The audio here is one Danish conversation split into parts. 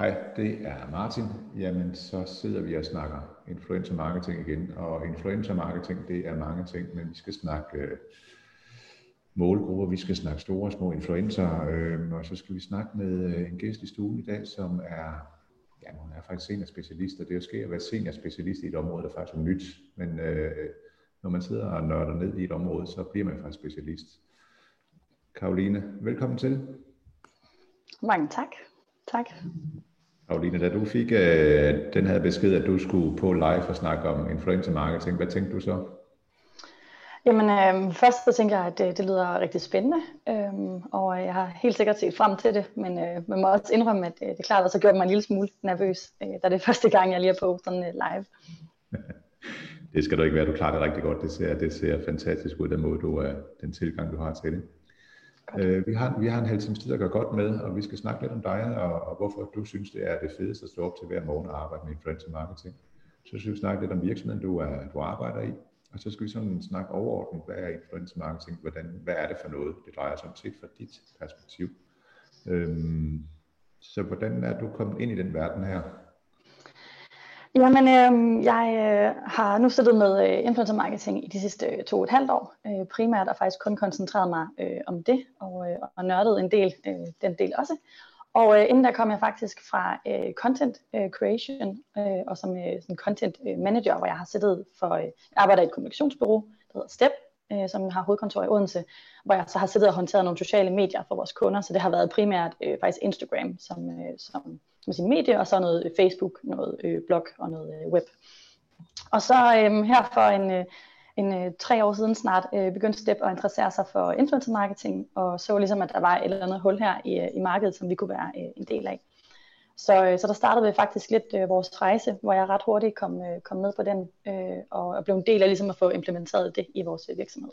Hej, det er Martin. Jamen, så sidder vi og snakker influencer marketing igen. Og influencer marketing, det er mange ting, men vi skal snakke øh, målgrupper, vi skal snakke store og små influencer, øh, og så skal vi snakke med øh, en gæst i stuen i dag, som er, ja, hun er faktisk seniorspecialist, og det er jo sker at være seniorspecialist i et område, der faktisk er nyt. Men øh, når man sidder og nørder ned i et område, så bliver man faktisk specialist. Karoline, velkommen til. Mange tak. Tak. Karoline, da du fik øh, den her besked, at du skulle på live og snakke om influencer marketing, hvad tænkte du så? Jamen øh, først så tænker jeg, at det, det lyder rigtig spændende, øh, og jeg har helt sikkert set frem til det, men øh, man må også indrømme, at øh, det er klart også har gjort mig en lille smule nervøs, øh, da det er første gang, jeg lige er på sådan øh, live. det skal du ikke være, du klarer det rigtig godt, det ser, det ser fantastisk ud, den måde du er, den tilgang du har til det. Øh, vi, har, vi har en halv times tid at gøre godt med, og vi skal snakke lidt om dig, og, og hvorfor du synes, det er det fedeste at stå op til hver morgen og arbejde med influencer marketing. Så skal vi snakke lidt om virksomheden, du, er, du arbejder i, og så skal vi sådan snakke overordnet, hvad er influencer marketing, hvordan, hvad er det for noget, det drejer sig om set fra dit perspektiv. Øhm, så hvordan er du kommet ind i den verden her? Jamen, øh, jeg øh, har nu siddet med øh, influencer marketing i de sidste øh, to og et halvt år, øh, primært og faktisk kun koncentreret mig øh, om det, og, øh, og nørdet en del, øh, den del også. Og øh, inden der kom jeg faktisk fra øh, content øh, creation, øh, og som øh, sådan content øh, manager, hvor jeg har siddet for, øh, jeg arbejder i et kommunikationsbureau, der hedder STEP, øh, som har hovedkontor i Odense, hvor jeg så har siddet og håndteret nogle sociale medier for vores kunder, så det har været primært øh, faktisk Instagram som, øh, som, som sige, medie, og så noget øh, Facebook, noget øh, blog og noget øh, web. Og så øh, her for en, øh, en øh, tre år siden snart øh, begyndte Step at interessere sig for influencer marketing, og så ligesom, at der var et eller andet hul her i, øh, i markedet, som vi kunne være øh, en del af. Så, øh, så der startede vi faktisk lidt øh, vores rejse, hvor jeg ret hurtigt kom, øh, kom med på den, øh, og, og blev en del af ligesom at få implementeret det i vores øh, virksomhed.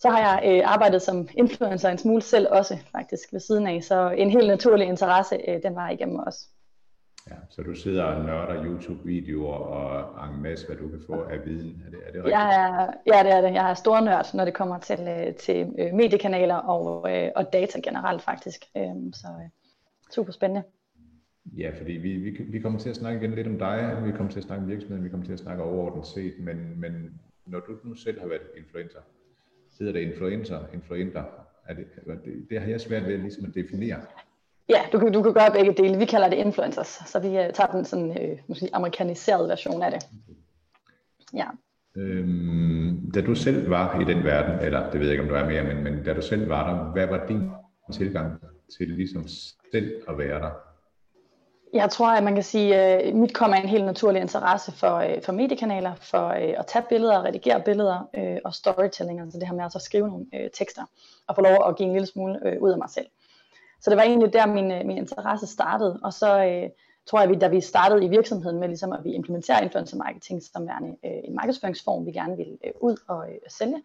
Så har jeg øh, arbejdet som influencer en smule selv også faktisk ved siden af, så en helt naturlig interesse, øh, den var igennem os. Ja, så du sidder og nørder YouTube-videoer og en masse, hvad du kan få af viden. Er det, er det rigtigt? Ja, ja, det er det. Jeg er stor nørd, når det kommer til, øh, til øh, mediekanaler og, øh, og data generelt faktisk. Øhm, så super spændende. Ja, fordi vi, vi, vi kommer til at snakke igen lidt om dig, vi kommer til at snakke om virksomheden, vi kommer til at snakke overordnet set, men, men når du nu selv har været influencer, sidder der influencer, influenter, er det, det, det har jeg svært ved ligesom at definere. Ja, du kan, du kan gøre begge dele. Vi kalder det influencers, så vi uh, tager den sådan uh, måske amerikaniserede version af det. Ja. Øhm, da du selv var i den verden, eller det ved jeg ikke, om du er mere, men, men da du selv var der, hvad var din tilgang til ligesom selv at være der? Jeg tror, at man kan sige, at mit kom af en helt naturlig interesse for, øh, for mediekanaler, for øh, at tage billeder, redigere billeder og storytelling, altså det her med at skrive nogle tekster og få lov at give en lille smule ud af mig selv. Så det var egentlig der, min, min interesse startede, og så tror jeg, at da vi startede i virksomheden med ligesom at vi implementerer influencer marketing som værende en markedsføringsform, vi gerne ville ud og sælge,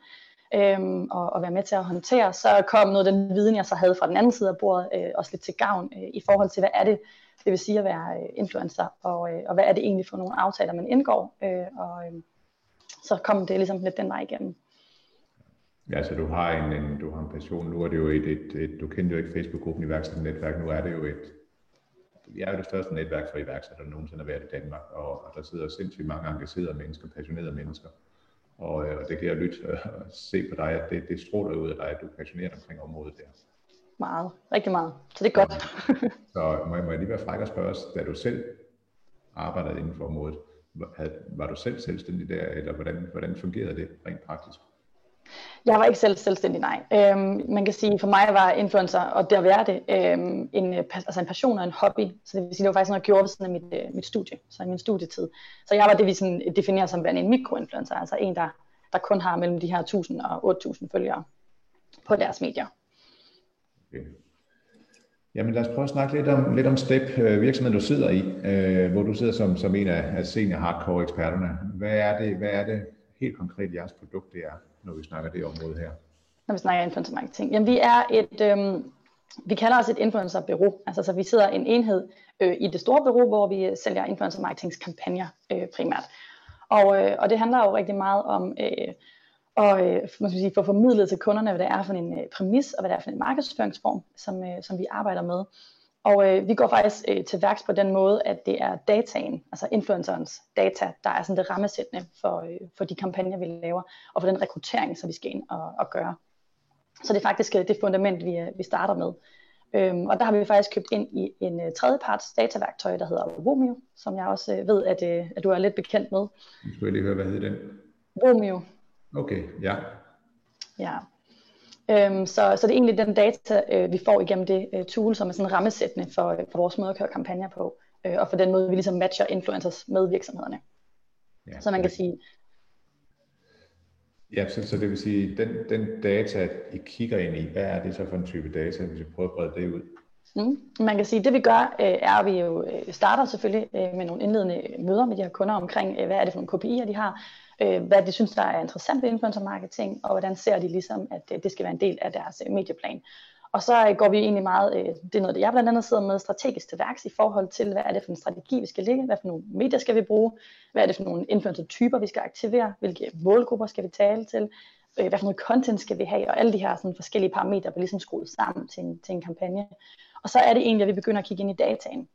øhm, og, og være med til at håndtere, så kom noget af den viden, jeg så havde fra den anden side af bordet, øh, også lidt til gavn øh, i forhold til, hvad er det, det vil sige at være øh, influencer, og, øh, og hvad er det egentlig for nogle aftaler, man indgår, øh, og øh, så kom det ligesom lidt den vej igennem. Ja, så du har en, en, du har en passion. Nu er det jo et, et, et du kender jo ikke Facebook-gruppen iværksætternetværk, nu er det jo et, vi er jo det største netværk for iværksættere, der nogensinde har været i Danmark, og, og der sidder sindssygt mange engagerede mennesker, passionerede mennesker. Og, øh, og det kan jeg lytte øh, og se på dig, at det, det stråler ud af dig, at du er passioneret omkring området der. Meget, rigtig meget. Så det er godt. så må jeg, må jeg lige være fræk og spørge os, da du selv arbejdede inden for området, var, var du selv selvstændig der, eller hvordan, hvordan fungerede det rent praktisk? Jeg var ikke selv selvstændig, nej. Øhm, man kan sige, for mig var influencer, og det at være det, øhm, en, altså en passion og en hobby. Så det vil sige, det var faktisk noget, jeg gjorde ved siden af mit, øh, mit studie, så i min studietid. Så jeg var det, vi sådan definerer som værende en mikroinfluencer, altså en, der, der kun har mellem de her 1000 og 8000 følgere på deres medier. Okay. Jamen lad os prøve at snakke lidt om, lidt om STEP, øh, virksomheden du sidder i, øh, hvor du sidder som, som en af, af senior hardcore eksperterne. Hvad er, det, hvad er det helt konkret jeres produkt det er, når vi snakker det område her? Når vi snakker influencer marketing. Jamen vi er et, øh, vi kalder os et influencer bureau. Altså så vi sidder en enhed øh, i det store bureau, hvor vi sælger influencer marketing kampagner øh, primært. Og, øh, og det handler jo rigtig meget om øh, og øh, man skal sige, få formidlet til kunderne, hvad det er for en øh, præmis, og hvad det er for en markedsføringsform, som, øh, som vi arbejder med. Og øh, vi går faktisk øh, til værks på den måde, at det er dataen, altså influencerens data, der er sådan det rammesættende for, øh, for de kampagner, vi laver, og for den rekruttering, som vi skal ind og, og gøre. Så det er faktisk øh, det fundament, vi, øh, vi starter med. Øhm, og der har vi faktisk købt ind i en uh, tredjeparts dataværktøj, der hedder Romeo, som jeg også uh, ved, at, uh, at du er lidt bekendt med. Nu skal jeg lige høre, hvad hedder den? Romeo. Okay, ja. Ja. Øhm, så, så det er egentlig den data, øh, vi får igennem det øh, tool, som er sådan rammesættende for, for vores måde at køre kampagner på, øh, og for den måde, vi ligesom matcher influencers med virksomhederne. Ja, så man kan sige, Ja, så, så det vil sige, den, den data, I kigger ind i, hvad er det så for en type data, hvis vi prøver at brede det ud? Mm. Man kan sige, at det vi gør, øh, er, at vi jo øh, starter selvfølgelig øh, med nogle indledende møder med de her kunder omkring, hvad er det for nogle KPI'er, de har, hvad de synes, der er interessant ved influencer marketing, og hvordan ser de ligesom, at det skal være en del af deres medieplan. Og så går vi egentlig meget, det er noget, det jeg blandt andet sidder med strategisk til værks i forhold til, hvad er det for en strategi, vi skal ligge, hvad for nogle medier skal vi bruge, hvad er det for nogle influencer-typer, vi skal aktivere, hvilke målgrupper skal vi tale til, hvad for noget content skal vi have, og alle de her sådan, forskellige parametre bliver ligesom skruet sammen til en, til en kampagne. Og så er det egentlig, at vi begynder at kigge ind i dataen.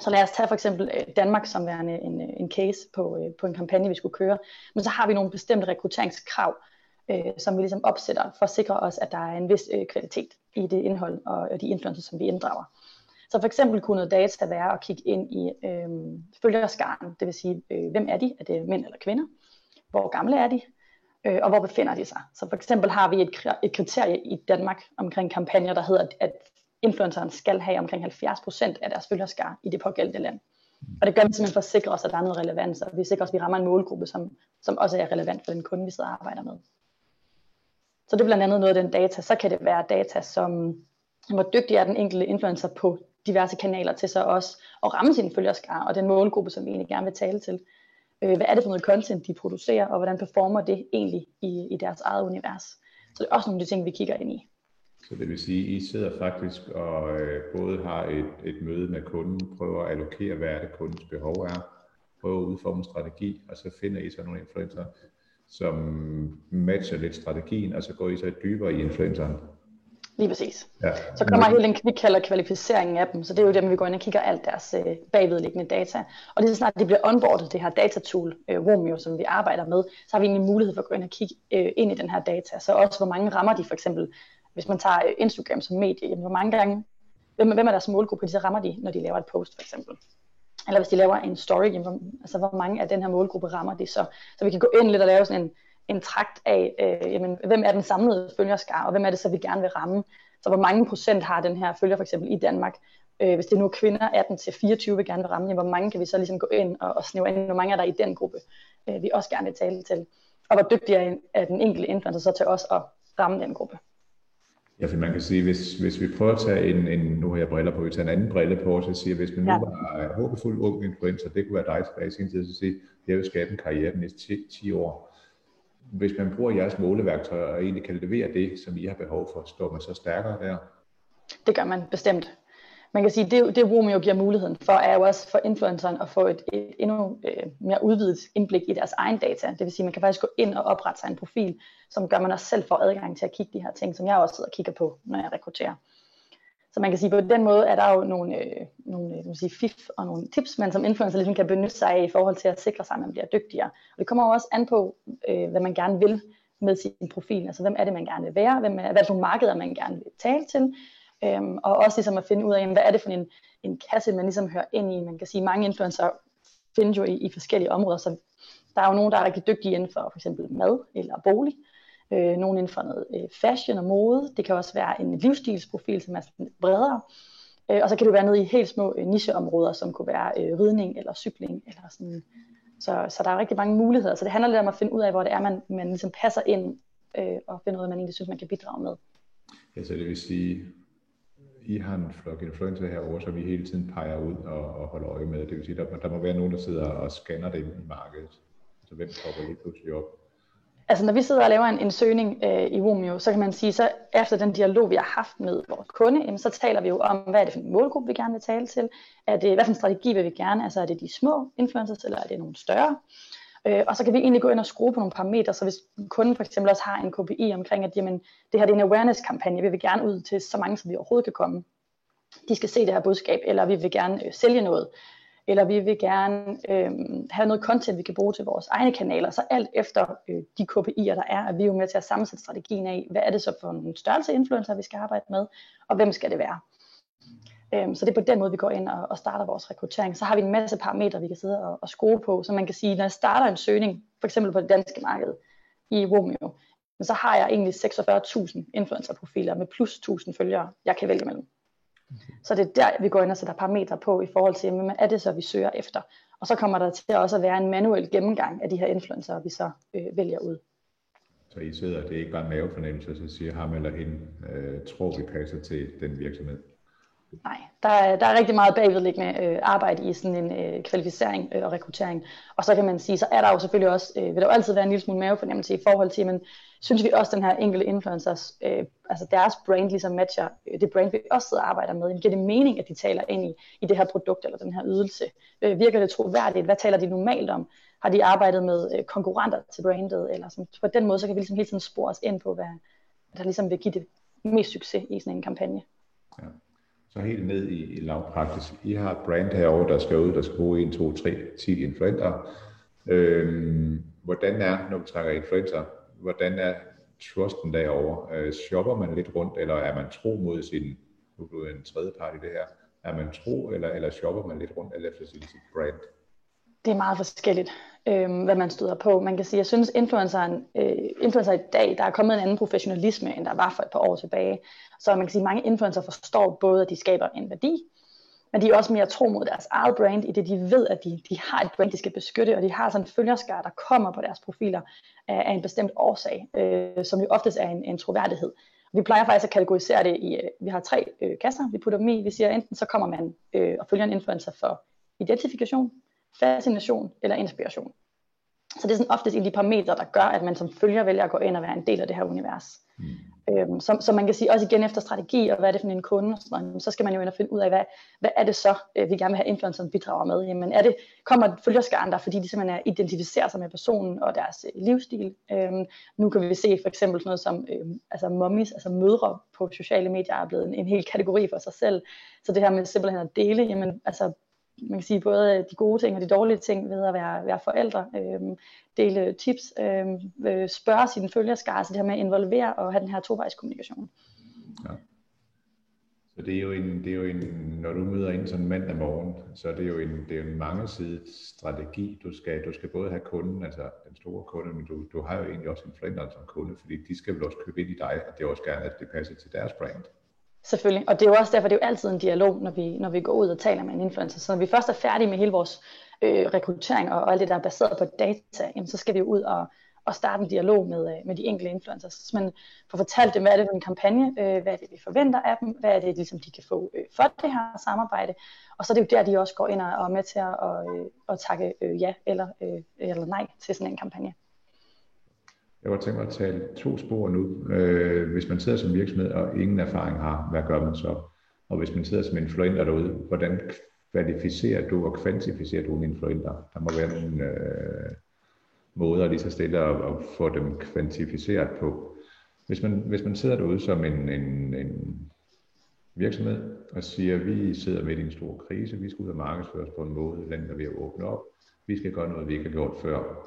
Så lad os tage for eksempel øh, Danmark som værende en, øh, en case på, øh, på en kampagne, vi skulle køre. Men så har vi nogle bestemte rekrutteringskrav, øh, som vi ligesom opsætter for at sikre os, at der er en vis øh, kvalitet i det indhold og, og de influencer, som vi inddrager. Så for eksempel kunne noget data være at kigge ind i øh, følgerskaren, det vil sige, øh, hvem er de? Er det mænd eller kvinder? Hvor gamle er de? Øh, og hvor befinder de sig? Så for eksempel har vi et, et kriterie i Danmark omkring kampagner, der hedder, at influenceren skal have omkring 70% af deres følgerskare i det pågældende land. Og det gør vi simpelthen for at sikre os, at der er noget relevans, og vi sikrer os, at vi rammer en målgruppe, som, som også er relevant for den kunde, vi sidder og arbejder med. Så det er blandt andet noget af den data. Så kan det være data som, hvor dygtig er den enkelte influencer på diverse kanaler til så også at ramme sine følgerskare og den målgruppe, som vi egentlig gerne vil tale til. Øh, hvad er det for noget content, de producerer, og hvordan performer det egentlig i, i deres eget univers. Så det er også nogle af de ting, vi kigger ind i. Så det vil sige, at I sidder faktisk og øh, både har et, et møde med kunden, prøver at allokere, hvad er det kundens behov er, prøver at udforme en strategi, og så finder I så nogle influencer, som matcher lidt strategien, og så går I så dybere i influenceren. Lige præcis. Ja. Så kommer hele den, vi kalder kvalificeringen af dem, så det er jo dem, vi går ind og kigger alt deres øh, bagvedliggende data. Og lige så snart de bliver onboardet, det her datatool, øh, Romeo, som vi arbejder med, så har vi egentlig mulighed for at gå ind og kigge øh, ind i den her data. Så også, hvor mange rammer de for eksempel, hvis man tager øh, Instagram som medie, jamen, hvor mange gange, hvem, hvem er deres målgruppe, de så rammer de, når de laver et post for eksempel eller hvis de laver en story, jamen, hvor, altså hvor mange af den her målgruppe rammer de så. Så vi kan gå ind lidt og lave sådan en, en trakt af, øh, jamen, hvem er den samlede følgerskar, og hvem er det så, vi gerne vil ramme. Så hvor mange procent har den her følger for eksempel i Danmark. Øh, hvis det er nu kvinder 18-24 vi gerne vil ramme, jamen, hvor mange kan vi så ligesom gå ind og, og snæve ind, hvor mange er der i den gruppe, øh, vi også gerne vil tale til. Og hvor dygtig er, er den enkelte influencer så til os at ramme den gruppe. Ja, for man kan sige, hvis, hvis vi prøver at tage en, en, nu har jeg briller på, vi tager en anden brille på, så siger hvis man nu ja. var håbefuld ung influencer, det kunne være dig tilbage i sin tid, så sige, jeg vil skabe en karriere de næste 10, 10 år. Hvis man bruger jeres måleværktøjer og egentlig kan levere det, som I har behov for, står man så stærkere der? Det gør man bestemt man kan sige, det, det Romeo giver muligheden for, er jo også for influenceren at få et, et endnu øh, mere udvidet indblik i deres egen data. Det vil sige, man kan faktisk gå ind og oprette sig en profil, som gør, man også selv får adgang til at kigge de her ting, som jeg også sidder og kigger på, når jeg rekrutterer. Så man kan sige, på den måde er der jo nogle, øh, nogle øh, sige, fif og nogle tips, man som influencer ligesom kan benytte sig af i forhold til at sikre sig, at man bliver dygtigere. Og det kommer jo også an på, øh, hvad man gerne vil med sin profil. Altså hvem er det, man gerne vil være? Hvem er, hvad er det for markeder, man gerne vil tale til? Øhm, og også ligesom at finde ud af, hvad er det for en, en kasse, man ligesom hører ind i. Man kan sige, at mange influencer findes jo i, i forskellige områder, så der er jo nogen, der er rigtig dygtige inden for for eksempel mad eller bolig. Øh, nogen inden for noget øh, fashion og mode. Det kan også være en livsstilsprofil, som er bredere. Øh, og så kan det være nede i helt små øh, nicheområder, som kunne være øh, ridning eller cykling. Eller sådan. Så, så der er rigtig mange muligheder. Så det handler lidt om at finde ud af, hvor det er, man, man ligesom passer ind øh, og finde ud af, hvad man egentlig synes, man kan bidrage med. Ja, så det vil sige, i har en flok influencer herovre, som vi hele tiden peger ud og, og holder øje med. Det vil sige, der, der må være nogen, der sidder og scanner det i markedet. Så hvem popper lige pludselig op? Altså når vi sidder og laver en, en søgning øh, i Romeo, så kan man sige, så efter den dialog, vi har haft med vores kunde, jamen, så taler vi jo om, hvad er det for en målgruppe, vi gerne vil tale til? Er det, hvad for en strategi vil vi gerne? Altså er det de små influencers, eller er det nogle større? Øh, og så kan vi egentlig gå ind og skrue på nogle parametre, så hvis kunden for eksempel også har en KPI omkring, at jamen, det her det er en awareness-kampagne, vi vil gerne ud til så mange, som vi overhovedet kan komme. de skal se det her budskab, eller vi vil gerne øh, sælge noget, eller vi vil gerne øh, have noget content, vi kan bruge til vores egne kanaler. Så alt efter øh, de KPI'er, der er, er vi jo med til at sammensætte strategien af, hvad er det så for en størrelse influencer, vi skal arbejde med, og hvem skal det være. Øhm, så det er på den måde, vi går ind og, og starter vores rekruttering. Så har vi en masse parametre, vi kan sidde og, og skrue på. Så man kan sige, når jeg starter en søgning, for eksempel på det danske marked i Romeo, så har jeg egentlig 46.000 influencerprofiler med plus 1000 følgere, jeg kan vælge mellem. Så det er der, vi går ind og sætter parametre på i forhold til, hvad er det så, vi søger efter. Og så kommer der til også at være en manuel gennemgang af de her influencer, vi så øh, vælger ud. Så I sidder, det er ikke bare mavefornemmelse, så siger ham eller hende, øh, tror vi passer til den virksomhed? Nej, der er, der er rigtig meget bagvedliggende øh, arbejde i sådan en øh, kvalificering øh, og rekruttering. Og så kan man sige, så er der jo selvfølgelig også, øh, vil der jo altid være en lille smule mavefornemmelse i forhold til, men synes vi også, den her enkelte influencers, øh, altså deres brand ligesom matcher øh, det brand, vi også sidder og arbejder med. Giver det mening, at de taler ind i, i det her produkt eller den her ydelse? Øh, virker det troværdigt? Hvad taler de normalt om? Har de arbejdet med øh, konkurrenter til brandet? Eller sådan, på den måde, så kan vi ligesom hele tiden spore os ind på, hvad der ligesom vil give det mest succes i sådan en kampagne. Ja. Så helt ned i, i lavpraktisk. I har et brand herovre, der skal ud, der skal bruge 1, 2, 3, 10 influenter. Øhm, hvordan er, når vi snakker influencer, hvordan er trusten derovre? Øh, shopper man lidt rundt, eller er man tro mod sin, nu er en tredje part i det her, er man tro, eller, eller shopper man lidt rundt, eller efter sit brand? Det er meget forskelligt, øh, hvad man støder på. Man kan sige, jeg synes, influenceren, øh, influencer i dag, der er kommet en anden professionalisme, end der var for et par år tilbage. Så man kan sige, at mange influencer forstår både, at de skaber en værdi, men de er også mere tro mod deres eget brand, i det de ved, at de, de har et brand, de skal beskytte, og de har sådan en følgerskar, der kommer på deres profiler af, af en bestemt årsag, øh, som jo oftest er en, en troværdighed. Vi plejer faktisk at kategorisere det i, øh, vi har tre øh, kasser, vi putter dem i. Vi siger enten så kommer man øh, og følger en influencer for identifikation, fascination eller inspiration. Så det er sådan oftest en af de parametre, der gør, at man som følger vælger at gå ind og være en del af det her univers. Mm. Øhm, så, så man kan sige også igen efter strategi, og hvad er det for en kunde, sådan så skal man jo ind og finde ud af, hvad, hvad er det så, øh, vi gerne vil have influenceren bidrager med. Jamen er det, kommer følgerskaren der, fordi de simpelthen er, identificerer sig med personen og deres øh, livsstil. Øhm, nu kan vi se for eksempel sådan noget som øhm, altså mommies, altså mødre på sociale medier er blevet en, en hel kategori for sig selv. Så det her med simpelthen at dele, jamen altså man kan sige både øh, de gode ting og de dårlige ting ved at være, være forældre, øh, dele tips, øhm, øh, spørge sine følgerskare, så det her med at involvere og have den her tovejskommunikation. Ja. Så det er jo en, det er jo en, når du møder ind sådan mandag morgen, så er det jo en, det er jo en mangesidig strategi. Du skal, du skal både have kunden, altså den store kunde, men du, du har jo egentlig også influenteren som kunde, fordi de skal vel også købe ind i dig, og det er også gerne, at det passer til deres brand. Selvfølgelig, og det er jo også derfor, det er jo altid en dialog, når vi, når vi går ud og taler med en influencer. Så når vi først er færdige med hele vores øh, rekruttering og, og alt det, der er baseret på data, jamen, så skal vi jo ud og, og starte en dialog med, øh, med de enkelte influencers. Så man får fortalt dem, hvad er det for en kampagne, øh, hvad er det, vi forventer af dem, hvad er det, ligesom, de kan få øh, for det her samarbejde. Og så er det jo der, de også går ind og, og er med til at og, øh, og takke øh, ja eller, øh, eller nej til sådan en kampagne. Jeg vil tænke mig at tale to spor nu. Øh, hvis man sidder som virksomhed og ingen erfaring har, hvad gør man så? Og hvis man sidder som influenter derude, hvordan kvalificerer du og kvantificerer du en influenter? Der må være nogle øh, måder lige så stille at, at få dem kvantificeret på. Hvis man, hvis man sidder derude som en, en, en virksomhed og siger, at vi sidder midt i en stor krise, vi skal ud og markedsføres på en måde, landet er ved at åbne op, vi skal gøre noget, vi ikke har gjort før,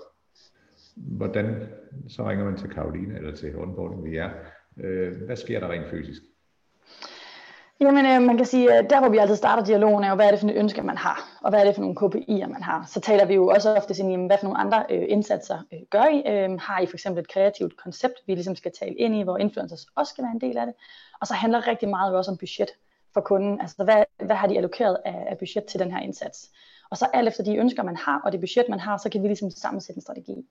hvordan, så ringer man til Karoline eller til onboarding vi er. Øh, hvad sker der rent fysisk? Jamen, øh, man kan sige, at der hvor vi altid starter dialogen er jo, hvad er det for nogle ønsker, man har, og hvad er det for nogle KPI'er, man har. Så taler vi jo også ofte ind i, hvad for nogle andre øh, indsatser øh, gør I. Øh, har I for eksempel et kreativt koncept, vi ligesom skal tale ind i, hvor influencers også skal være en del af det. Og så handler rigtig meget også om budget for kunden. Altså, hvad, hvad har de allokeret af, af budget til den her indsats? Og så alt efter de ønsker, man har, og det budget, man har, så kan vi ligesom sammensætte en strategi.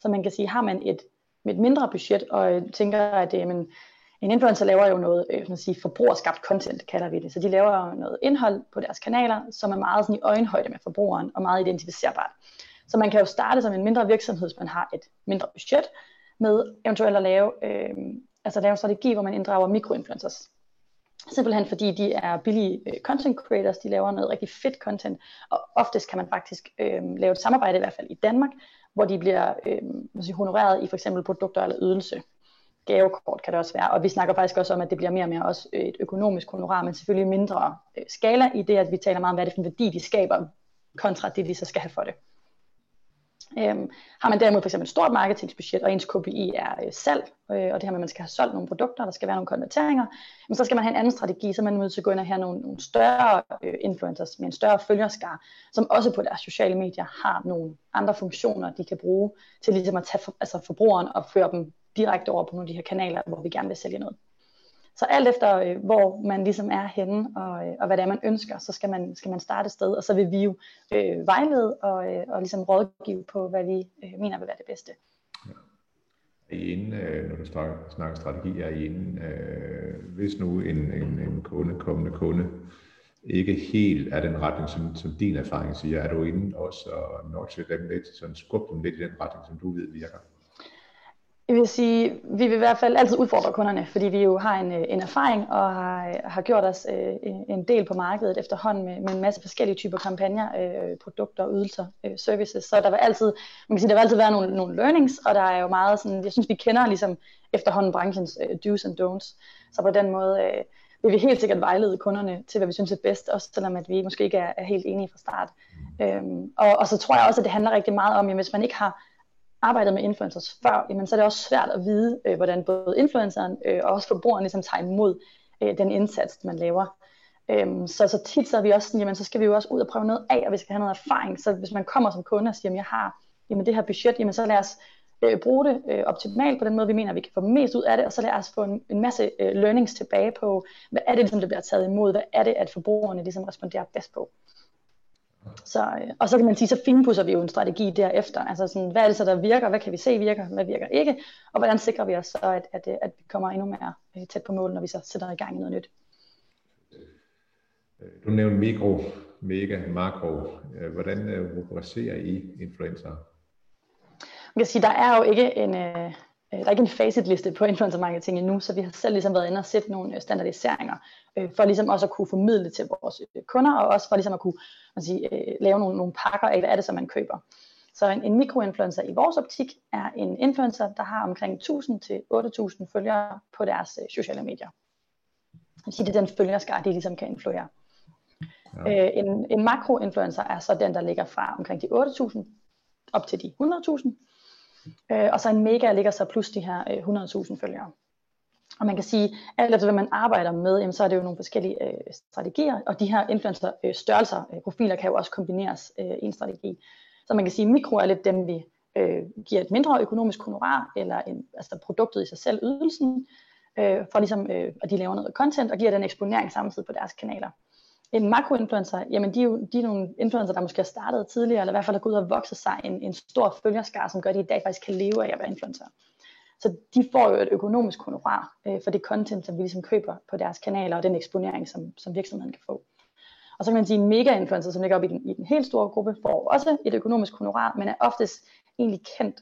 Så man kan sige, har man et, et mindre budget, og øh, tænker, at jamen, men, en influencer laver jo noget øh, man sige, forbrugerskabt content, kalder vi det. Så de laver noget indhold på deres kanaler, som er meget sådan i øjenhøjde med forbrugeren, og meget identificerbart. Så man kan jo starte som en mindre virksomhed, hvis man har et mindre budget, med eventuelt at lave, øh, altså lave en strategi, hvor man inddrager mikroinfluencers. Simpelthen fordi de er billige øh, content creators, de laver noget rigtig fedt content, og oftest kan man faktisk øh, lave et samarbejde, i hvert fald i Danmark, hvor de bliver øh, sige, honoreret i for eksempel produkter eller ydelse. gavekort kan det også være. Og vi snakker faktisk også om, at det bliver mere og mere også øh, et økonomisk honorar, men selvfølgelig mindre øh, skala i det, at vi taler meget om, hvad det er for en værdi, de skaber, kontra det, de så skal have for det. Øhm, har man derimod for eksempel et stort marketingsbudget, og ens KPI er øh, salg, øh, og det her med, at man skal have solgt nogle produkter, der skal være nogle konverteringer, men så skal man have en anden strategi, så man er nødt til at gå ind og have nogle, nogle større øh, influencers med en større følgerskar, som også på deres sociale medier har nogle andre funktioner, de kan bruge til ligesom at tage for, altså forbrugeren og føre dem direkte over på nogle af de her kanaler, hvor vi gerne vil sælge noget. Så alt efter, øh, hvor man ligesom er henne, og, øh, og hvad det er, man ønsker, så skal man, skal man starte et sted, og så vil vi jo øh, vejlede og, øh, og ligesom rådgive på, hvad vi øh, mener vil være det bedste. Ja. Er I inde, øh, når du snakker, snakker strategi, er I inde, øh, hvis nu en, en, en kunde, kommende kunde, ikke helt er den retning, som, som din erfaring siger, er du inde også og notche dem lidt, sådan skubbe dem lidt i den retning, som du ved virker? Jeg vil sige, vi vil i hvert fald altid udfordre kunderne, fordi vi jo har en, øh, en erfaring og har, har gjort os øh, en del på markedet efterhånden med, med en masse forskellige typer kampagner, øh, produkter, ydelser, øh, services. Så der vil altid, man kan sige, der vil altid være nogle, nogle learnings, og der er jo meget sådan, jeg synes, vi kender ligesom efterhånden branchens øh, do's and don'ts. Så på den måde øh, vil vi helt sikkert vejlede kunderne til, hvad vi synes er bedst, også selvom at vi måske ikke er, er helt enige fra start. Øhm, og, og så tror jeg også, at det handler rigtig meget om, at hvis man ikke har arbejdet med influencers før, jamen, så er det også svært at vide, øh, hvordan både influenceren øh, og også forbrugeren ligesom tager imod øh, den indsats, man laver. Øhm, så, så tit så er vi også sådan, jamen så skal vi jo også ud og prøve noget af, og vi skal have noget erfaring. Så hvis man kommer som kunde og siger, jamen jeg har jamen, det her budget, jamen så lad os øh, bruge det øh, optimalt på den måde, vi mener, vi kan få mest ud af det, og så lad os få en, en masse øh, learnings tilbage på, hvad er det, ligesom, der bliver taget imod, hvad er det, at forbrugerne ligesom responderer bedst på. Så, øh, og så kan man sige, så finpudser vi jo en strategi derefter. Altså sådan, hvad er det så, der virker? Hvad kan vi se virker? Hvad virker ikke? Og hvordan sikrer vi os så, at, at, øh, at vi kommer endnu mere øh, tæt på mål, når vi så sætter i gang i noget nyt? Du nævnte mikro, mega, makro. Hvordan rubricerer I influencer? Man kan sige, der er jo ikke en, der er ikke en facitliste på influencer marketing endnu, så vi har selv ligesom været inde og sætte nogle øh, standardiseringer, øh, for ligesom også at kunne formidle til vores kunder, og også for ligesom at kunne man sige, lave nogle, nogle pakker af, hvad er det, som man køber. Så en, en mikroinfluencer i vores optik er en influencer, der har omkring 1000 til 8000 følgere på deres sociale medier. Det vil sige, det er den følgerskar, de ligesom kan influere. Ja. Øh, en, en makroinfluencer er så den, der ligger fra omkring de 8.000 op til de 100.000. Øh, og så en mega ligger så plus de her øh, 100.000 følgere. Og man kan sige, alt efter hvad man arbejder med, jamen, så er det jo nogle forskellige øh, strategier, og de her influencer øh, størrelser, øh, profiler kan jo også kombineres øh, i en strategi. Så man kan sige, at mikro er lidt dem, vi øh, giver et mindre økonomisk honorar, eller en, altså produktet i sig selv, ydelsen, øh, for ligesom, øh, at de laver noget content, og giver den eksponering samtidig på deres kanaler makroinfluencer, jamen de er jo de er nogle influencer, der måske har startet tidligere, eller i hvert fald har gået ud og vokset sig en, en stor følgerskar, som gør, at de i dag faktisk kan leve af at være influencer. Så de får jo et økonomisk honorar øh, for det content, som vi ligesom køber på deres kanaler, og den eksponering, som, som virksomheden kan få. Og så kan man sige, at mega-influencer, som ligger op i den, i den helt store gruppe, får også et økonomisk honorar, men er oftest egentlig kendt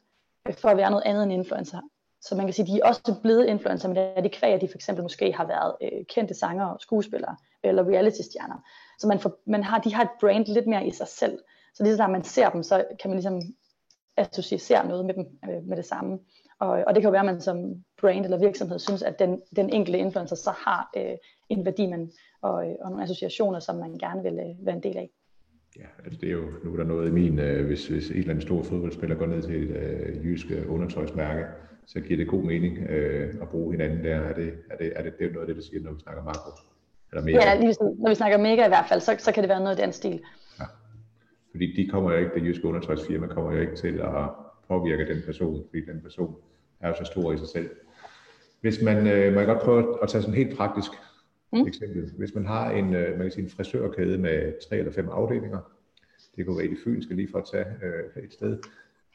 for at være noget andet end influencer. Så man kan sige, at de er også blevet influencer, men det er de kvæg, at de for eksempel måske har været øh, kendte sanger og skuespillere, eller reality-stjerner. Så man, får, man har, de har et brand lidt mere i sig selv. Så lige så man ser dem, så kan man ligesom associere noget med dem øh, med det samme. Og, og det kan jo være, at man som brand eller virksomhed synes, at den, den enkelte influencer så har øh, en værdi man, og, øh, og nogle associationer, som man gerne vil øh, være en del af. Ja, altså det er jo, nu er der noget i min, øh, hvis, hvis en eller anden stor fodboldspiller går ned til et øh, jysk øh, undertøjsmærke, så giver det god mening øh, at bruge hinanden der. Er det, er det, er det, det er noget af det, der siger, når vi snakker makro? Eller mega? Ja, lige sådan, når vi snakker mega i hvert fald, så, så kan det være noget i den stil. Ja. Fordi de kommer jo ikke, det jyske undertøjsfirma kommer jo ikke til at påvirke den person, fordi den person er jo så stor i sig selv. Hvis man, øh, man kan godt prøve at tage sådan helt praktisk mm. eksempel. Hvis man har en, øh, man kan sige en frisørkæde med tre eller fem afdelinger, det kunne være i det fynske lige for at tage øh, et sted,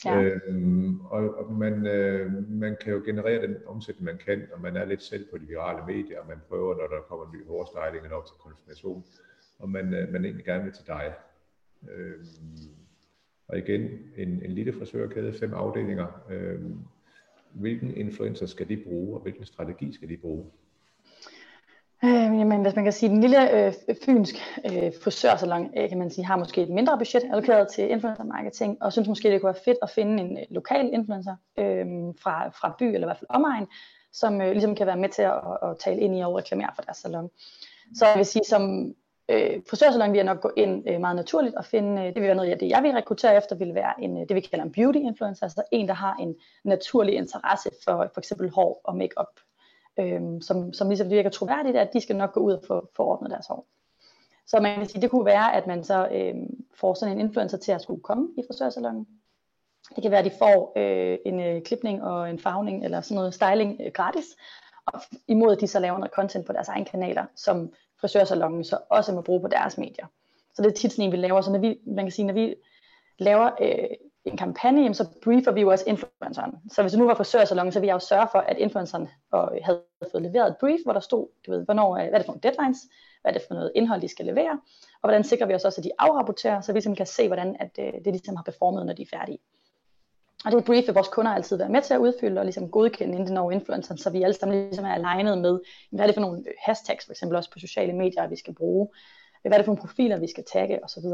Ja. Øhm, og og man, øh, man kan jo generere den omsætning, man kan, og man er lidt selv på de virale medier, og man prøver, når der kommer en ny hårstyling eller op til konfirmation, og man, øh, man egentlig gerne vil til dig. Øhm, og igen, en, en lille frisørkæde, fem afdelinger. Øhm, hvilken influencer skal de bruge, og hvilken strategi skal de bruge? Øh, jamen, hvis man kan sige, den lille øh, fynsk øh, frisørsalon, øh, kan man sige, har måske et mindre budget allokeret til influencer marketing, og synes måske, det kunne være fedt at finde en øh, lokal influencer øh, fra, fra by, eller i hvert fald omegn, som øh, ligesom kan være med til at, at, at tale ind i og reklamere for deres salon. Så jeg vil sige, som øh, frisørsalon vil jeg nok gå ind øh, meget naturligt og finde, øh, det vil være noget af det, jeg vil rekruttere efter, vil være en, øh, det vi kalder en beauty influencer, altså en, der har en naturlig interesse for for eksempel hår og makeup, øh, som, som ligesom virker troværdigt, at de skal nok gå ud og få, få ordnet deres hår. Så man kan sige, det kunne være, at man så øh, får sådan en influencer til at skulle komme i frisørsalonen. Det kan være, at de får øh, en øh, klipning og en farvning eller sådan noget styling øh, gratis, og imod at de så laver noget content på deres egne kanaler, som frisørsalongen så også må bruge på deres medier. Så det er tit sådan en, vi laver. Så når vi, man kan sige, når vi laver øh, en kampagne, så briefer vi jo også influenceren. Så hvis du nu var frisørsalon, så ville jeg jo sørge for, at influenceren øh, havde fået leveret et brief, hvor der stod, du ved, hvornår, øh, hvad er det for nogle deadlines, hvad er det for noget indhold, de skal levere, og hvordan sikrer vi os også, at de afrapporterer, så vi ligesom kan se, hvordan at, det, det ligesom har performet, når de er færdige. Og det brief vil vores kunder altid være med til at udfylde og ligesom godkende, inden det når influenceren, så vi alle sammen ligesom er alignet med, hvad er det for nogle hashtags, for eksempel også på sociale medier, vi skal bruge, hvad er det for nogle profiler, vi skal tagge osv.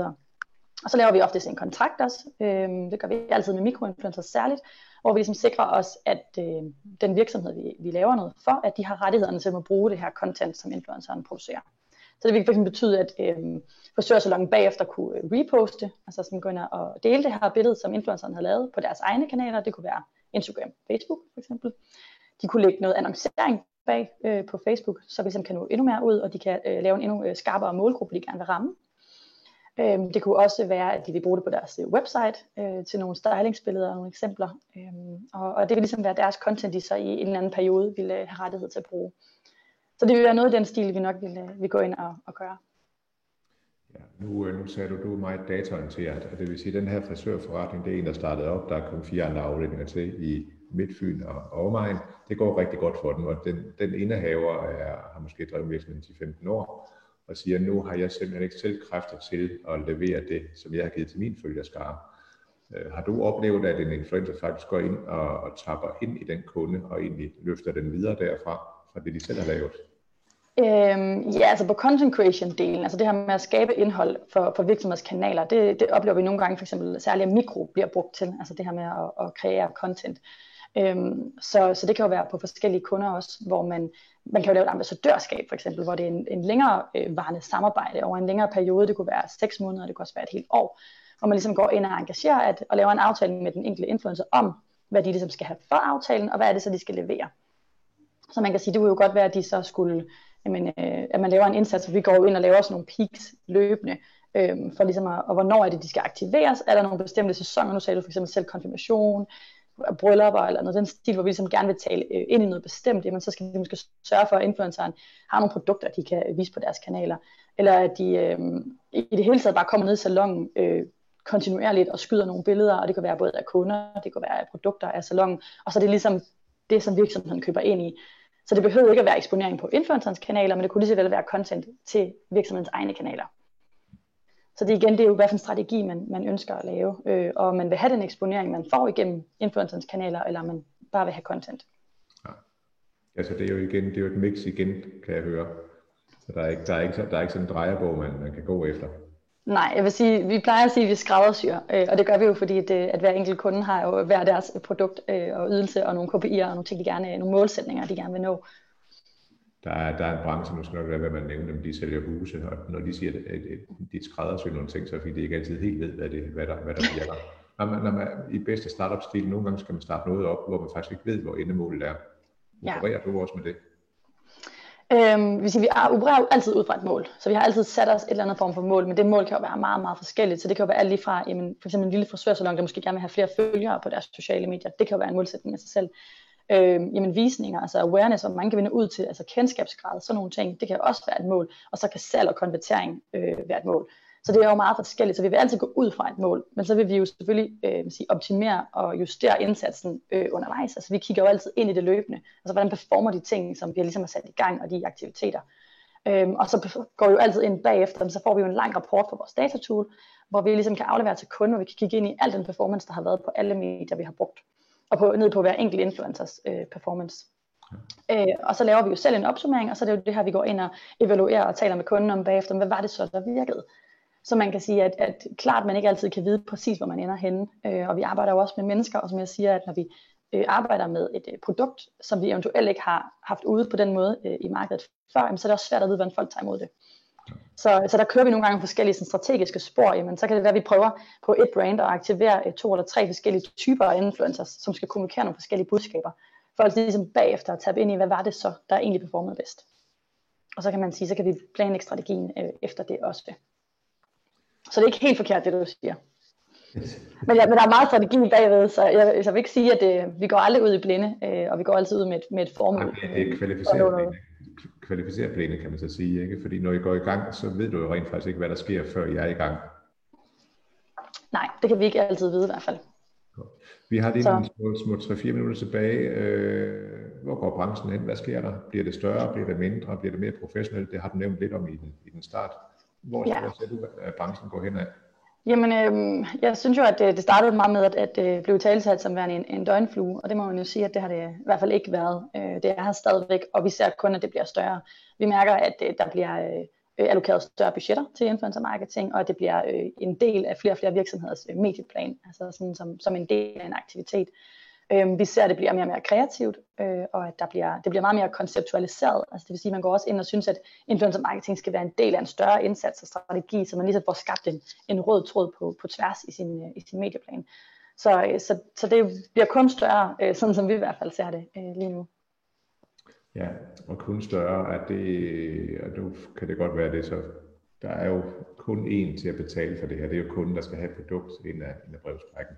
Og så laver vi ofte en kontrakt også, øh, det gør vi altid med mikroinfluencers særligt, hvor vi ligesom sikrer os, at øh, den virksomhed, vi, vi laver noget for, at de har rettighederne til at bruge det her content, som influenceren producerer. Så det vil fx betyde, at øh, frisørsalongen bagefter kunne øh, reposte, altså sådan gå ind og dele det her billede, som influenceren har lavet på deres egne kanaler. Det kunne være Instagram, Facebook for eksempel. De kunne lægge noget annoncering bag øh, på Facebook, så vi ligesom kan nå endnu mere ud, og de kan øh, lave en endnu øh, skarpere målgruppe, de gerne vil ramme. Øh, det kunne også være, at de vil bruge det på deres øh, website øh, til nogle stylingsbilleder og nogle eksempler. Øhm, og, og det vil ligesom være deres content, de så i en eller anden periode ville øh, have rettighed til at bruge. Så det vil være noget af den stil, vi nok vil, øh, vil gå ind og, og gøre. Ja, nu, nu sagde du, du er meget dataorienteret, og det vil sige, at den her frisørforretning, det er en, der startede op, der kom fire andre afdelinger til i Midtfyn og omegn. Det går rigtig godt for den, og den, den indehaver er, har måske drevet virksomheden i 15 år, og siger, nu har jeg simpelthen ikke selv kræfter til at levere det, som jeg har givet til min følgerskare. Øh, har du oplevet, at en influencer faktisk går ind og, og tapper ind i den kunde, og egentlig løfter den videre derfra, fra det de selv har lavet? Øhm, ja, altså på content creation delen, altså det her med at skabe indhold for, for virksomhedskanaler, det, det oplever vi nogle gange for eksempel særligt at mikro bliver brugt til, altså det her med at, at kreere content. Øhm, så, så det kan jo være på forskellige kunder også, hvor man, man kan jo lave et ambassadørskab for eksempel, hvor det er en, en længere øh, varende samarbejde over en længere periode, det kunne være 6 måneder, det kunne også være et helt år, hvor man ligesom går ind og engagerer at, og laver en aftale med den enkelte influencer om, hvad de ligesom skal have for aftalen, og hvad er det så, de skal levere. Så man kan sige, det kunne jo godt være, at de så skulle jamen, øh, at man laver en indsats, hvor vi går ind og laver sådan nogle peaks løbende, øh, for ligesom at, og hvornår er det, de skal aktiveres, er der nogle bestemte sæsoner, nu sagde du for eksempel selv konfirmation, bryllupper eller noget den stil, hvor vi ligesom gerne vil tale øh, ind i noget bestemt, jamen så skal vi måske sørge for, at influenceren har nogle produkter, de kan vise på deres kanaler, eller at de øh, i det hele taget bare kommer ned i salongen øh, kontinuerligt og skyder nogle billeder, og det kan være både af kunder, det kan være af produkter af salongen, og så er det ligesom det, som virksomheden køber ind i. Så det behøver ikke at være eksponering på influencerens kanaler, men det kunne lige så vel være content til virksomhedens egne kanaler. Så det igen, det er jo hvad for en strategi, man, man ønsker at lave, øh, og man vil have den eksponering, man får igennem influencerens kanaler, eller man bare vil have content. Ja. Altså det er jo igen, det er jo et mix igen, kan jeg høre. Så der er ikke, der er ikke, der er ikke sådan en drejerbog, man, man kan gå efter. Nej, jeg vil sige, vi plejer at sige, at vi skræddersyr, øh, og det gør vi jo, fordi det, at hver enkelt kunde har jo hver deres produkt øh, og ydelse og nogle KPI'er og nogle ting, de gerne, nogle målsætninger, de gerne vil nå. Der er, der er en branche, nu skal nok være, hvad man nævner, men de sælger huse, og når de siger, at de skræddersyr nogle ting, så er de ikke altid helt ved, hvad, det, hvad, der, hvad der bliver Når man, når man, I bedste startup-stil, nogle gange skal man starte noget op, hvor man faktisk ikke ved, hvor endemålet er. Opererer ja. du også med det? Øhm, vi, siger, vi opererer jo altid ud fra et mål, så vi har altid sat os et eller andet form for mål, men det mål kan jo være meget, meget forskelligt, så det kan jo være alt lige fra, jamen, for eksempel en lille frisørsalon, der måske gerne vil have flere følgere på deres sociale medier, det kan jo være en målsætning af sig selv øh, jamen visninger, altså awareness, hvor mange kan vinde ud til, altså kendskabsgrad, sådan nogle ting, det kan jo også være et mål, og så kan salg og konvertering øh, være et mål. Så det er jo meget forskelligt, så vi vil altid gå ud fra et mål, men så vil vi jo selvfølgelig øh, sige, optimere og justere indsatsen øh, undervejs. Altså vi kigger jo altid ind i det løbende, altså hvordan performer de ting, som vi ligesom har sat i gang, og de aktiviteter. Øhm, og så går vi jo altid ind bagefter, så får vi jo en lang rapport fra vores datatool, hvor vi ligesom kan aflevere til kunden, hvor vi kan kigge ind i al den performance, der har været på alle medier, vi har brugt, og på, ned på hver enkelt influencers øh, performance. Øh, og så laver vi jo selv en opsummering, og så er det jo det her, vi går ind og evaluerer og taler med kunden om bagefter, hvad var det så, der virkede. Så man kan sige, at, at klart man ikke altid kan vide præcis, hvor man ender henne. Øh, og vi arbejder jo også med mennesker, og som jeg siger, at når vi øh, arbejder med et øh, produkt, som vi eventuelt ikke har haft ude på den måde øh, i markedet før, jamen, så er det også svært at vide, hvordan folk tager imod det. Så, så der kører vi nogle gange forskellige sådan, strategiske spor. Jamen, så kan det være, at vi prøver på et brand at aktivere øh, to eller tre forskellige typer af influencers, som skal kommunikere nogle forskellige budskaber. For at ligesom bagefter at tabe ind i, hvad var det så, der egentlig performede bedst. Og så kan man sige, så kan vi planlægge strategien øh, efter det også. Så det er ikke helt forkert, det du siger. Men, ja, men der er meget strategi bagved, så jeg, jeg vil ikke sige, at det, øh, vi går aldrig ud i blinde, øh, og vi går altid ud med et, med et formål. Ja, det er kvalificeret blinde, kvalificeret blinde, kan man så sige. Ikke? Fordi når I går i gang, så ved du jo rent faktisk ikke, hvad der sker, før I er i gang. Nej, det kan vi ikke altid vide i hvert fald. Vi har lige nogle små, små 3-4 minutter tilbage. Øh, hvor går branchen hen? Hvad sker der? Bliver det større? Bliver det mindre? Bliver det mere professionelt? Det har du nævnt lidt om i den, i den start. Hvor ja. ser du, at branchen går hen af? Jamen, øh, jeg synes jo, at det, det startede meget med, at, at det blev talsat som værende en, en døgnflue, og det må man jo sige, at det har det i hvert fald ikke været. Øh, det er her stadigvæk, og vi ser kun, at det bliver større. Vi mærker, at øh, der bliver øh, øh allokeret større budgetter til influencer marketing, og at det bliver øh, en del af flere og flere virksomheders øh, medieplan, altså sådan som, som en del af en aktivitet. Øh, vi ser, at det bliver mere og mere kreativt, øh, og at der bliver, det bliver meget mere konceptualiseret. Altså det vil sige, at man går også ind og synes, at influencer marketing skal være en del af en større indsats og strategi, så man ligesom får skabt en, en rød tråd på, på tværs i sin, øh, i sin medieplan. Så, øh, så, så det bliver kun større, øh, sådan som vi i hvert fald ser det øh, lige nu. Ja, og kun større, at det, og nu kan det godt være det, så der er jo kun én til at betale for det her. Det er jo kunden, der skal have produkt ind af, ind af brevsprækken.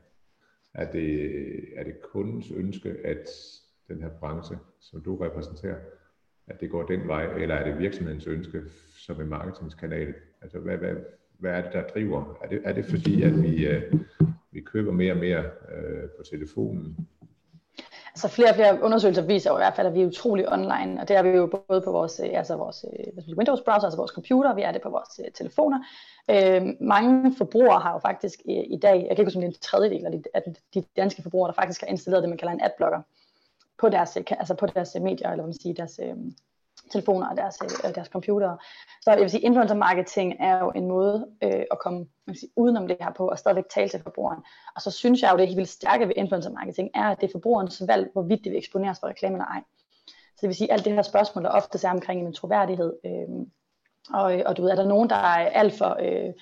Er det, er det kundens ønske, at den her branche, som du repræsenterer, at det går den vej, eller er det virksomhedens ønske som en marketingskanal? Altså, hvad, hvad, hvad er det, der driver? Er det, er det fordi, at vi, øh, vi køber mere og mere øh, på telefonen? Altså flere og flere undersøgelser viser jo i hvert fald, at vi er utrolig online, og det er vi jo både på vores, øh, altså vores øh, Windows browser, altså vores computer, vi er det på vores øh, telefoner. Øh, mange forbrugere har jo faktisk i, i dag, jeg kan ikke huske om det er en tredjedel af de, af de danske forbrugere, der faktisk har installeret det, man kalder en adblocker på deres, altså på deres medier, eller hvad man siger, deres, telefoner og deres, øh, deres computere. Så jeg vil sige, influencer marketing er jo en måde øh, at komme man vil sige, udenom det her på, og stadigvæk tale til forbrugeren. Og så synes jeg jo, det helt vildt stærke ved influencer marketing, er, at det er forbrugerens valg, hvorvidt det vil eksponeres for reklame eller ej. Så det vil sige, alt det her spørgsmål, der ofte er omkring min troværdighed, øh, og, og du ved, er der nogen, der er alt for, øh,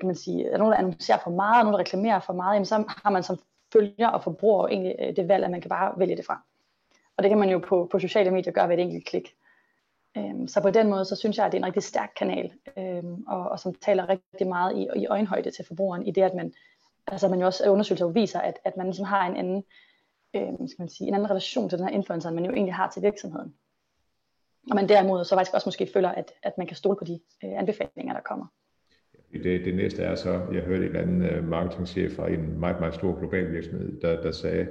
kan man sige, er der nogen, der annoncerer for meget, og nogen, der reklamerer for meget, jamen så har man som følger og forbruger egentlig øh, det valg, at man kan bare vælge det fra. Og det kan man jo på, på sociale medier gøre ved et enkelt klik. Øhm, så på den måde, så synes jeg, at det er en rigtig stærk kanal, øhm, og, og som taler rigtig meget i, i øjenhøjde til forbrugeren, i det, at man, altså man jo også undersøgelser viser, at, at man ligesom har en anden, øhm, skal man sige, en anden relation til den her influencer, end man jo egentlig har til virksomheden. Og man derimod så faktisk også måske føler, at, at man kan stole på de øh, anbefalinger, der kommer. Det, det næste er så, jeg hørte en eller anden øh, marketingchef fra en meget, meget stor global virksomhed, der, der sagde,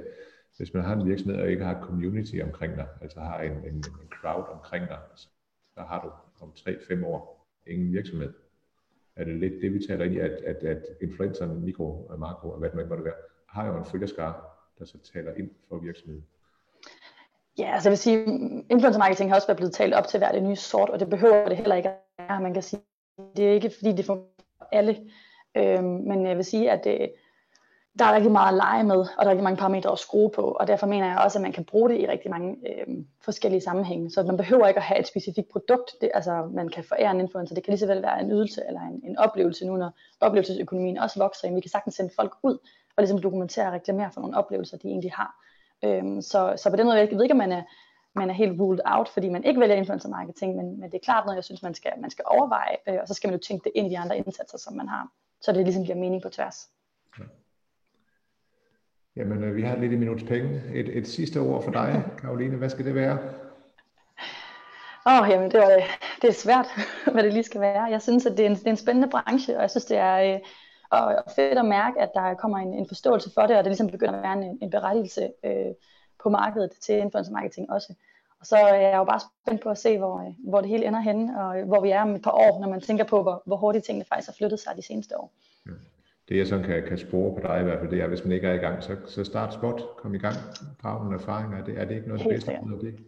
hvis man har en virksomhed og ikke har et community omkring dig, altså har en, en, en crowd omkring dig, der har du om 3-5 år ingen virksomhed. Er det lidt det, vi taler ind i, at, at, at influencerne, mikro og makro, og hvad det måtte være, har jo en følgerskare, der så taler ind for virksomheden. Ja, altså jeg vil sige, influencer marketing har også været blevet talt op til hver det nye sort, og det behøver det heller ikke at være. Man kan sige, det er ikke fordi, det får alle, øhm, men jeg vil sige, at det, der er rigtig meget at lege med, og der er rigtig mange parametre at skrue på, og derfor mener jeg også, at man kan bruge det i rigtig mange øh, forskellige sammenhænge. Så man behøver ikke at have et specifikt produkt, det, altså man kan forære en influencer, det kan lige så vel være en ydelse eller en, en oplevelse nu, når oplevelsesøkonomien også vokser, vi kan sagtens sende folk ud og ligesom dokumentere og reklamere for nogle oplevelser, de egentlig har. Øhm, så, så på den måde, jeg ved ikke, om man er, man er helt ruled out, fordi man ikke vælger influencer marketing, men, men det er klart noget, jeg synes, man skal, man skal overveje, øh, og så skal man jo tænke det ind i de andre indsatser, som man har, så det ligesom giver mening på tværs. Jamen, øh, vi har lidt i minuts penge. Et, et sidste ord for dig, Karoline. Hvad skal det være? Åh, oh, jamen, det, var, det er svært, hvad det lige skal være. Jeg synes, at det er en, det er en spændende branche, og jeg synes, det er øh, og fedt at mærke, at der kommer en, en forståelse for det, og det ligesom begynder at være en, en berettigelse øh, på markedet til influencer marketing også. Og så er jeg jo bare spændt på at se, hvor, øh, hvor det hele ender henne, og hvor vi er om et par år, når man tænker på, hvor, hvor hurtigt tingene faktisk har flyttet sig de seneste år. Ja det jeg sådan kan, kan spore på dig i hvert fald, det er, hvis man ikke er i gang, så, så start spot, kom i gang, drag nogle erfaringer. Er det, er det ikke noget det bedste ud af det?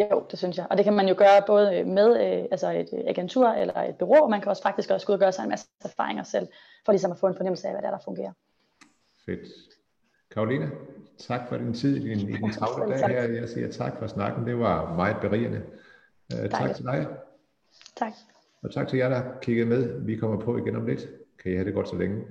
Jo, det synes jeg. Og det kan man jo gøre både med øh, altså et agentur eller et bureau, man kan også faktisk også gå ud og gøre sig en masse erfaringer selv, for ligesom at få en fornemmelse af, hvad det er, der fungerer. Fedt. Karoline, tak for din tid i din, i din travle dag her. Jeg siger tak for snakken. Det var meget berigende. Uh, tak til dig. Tak. Og tak til jer, der kiggede med. Vi kommer på igen om lidt. Kan I have det godt så længe.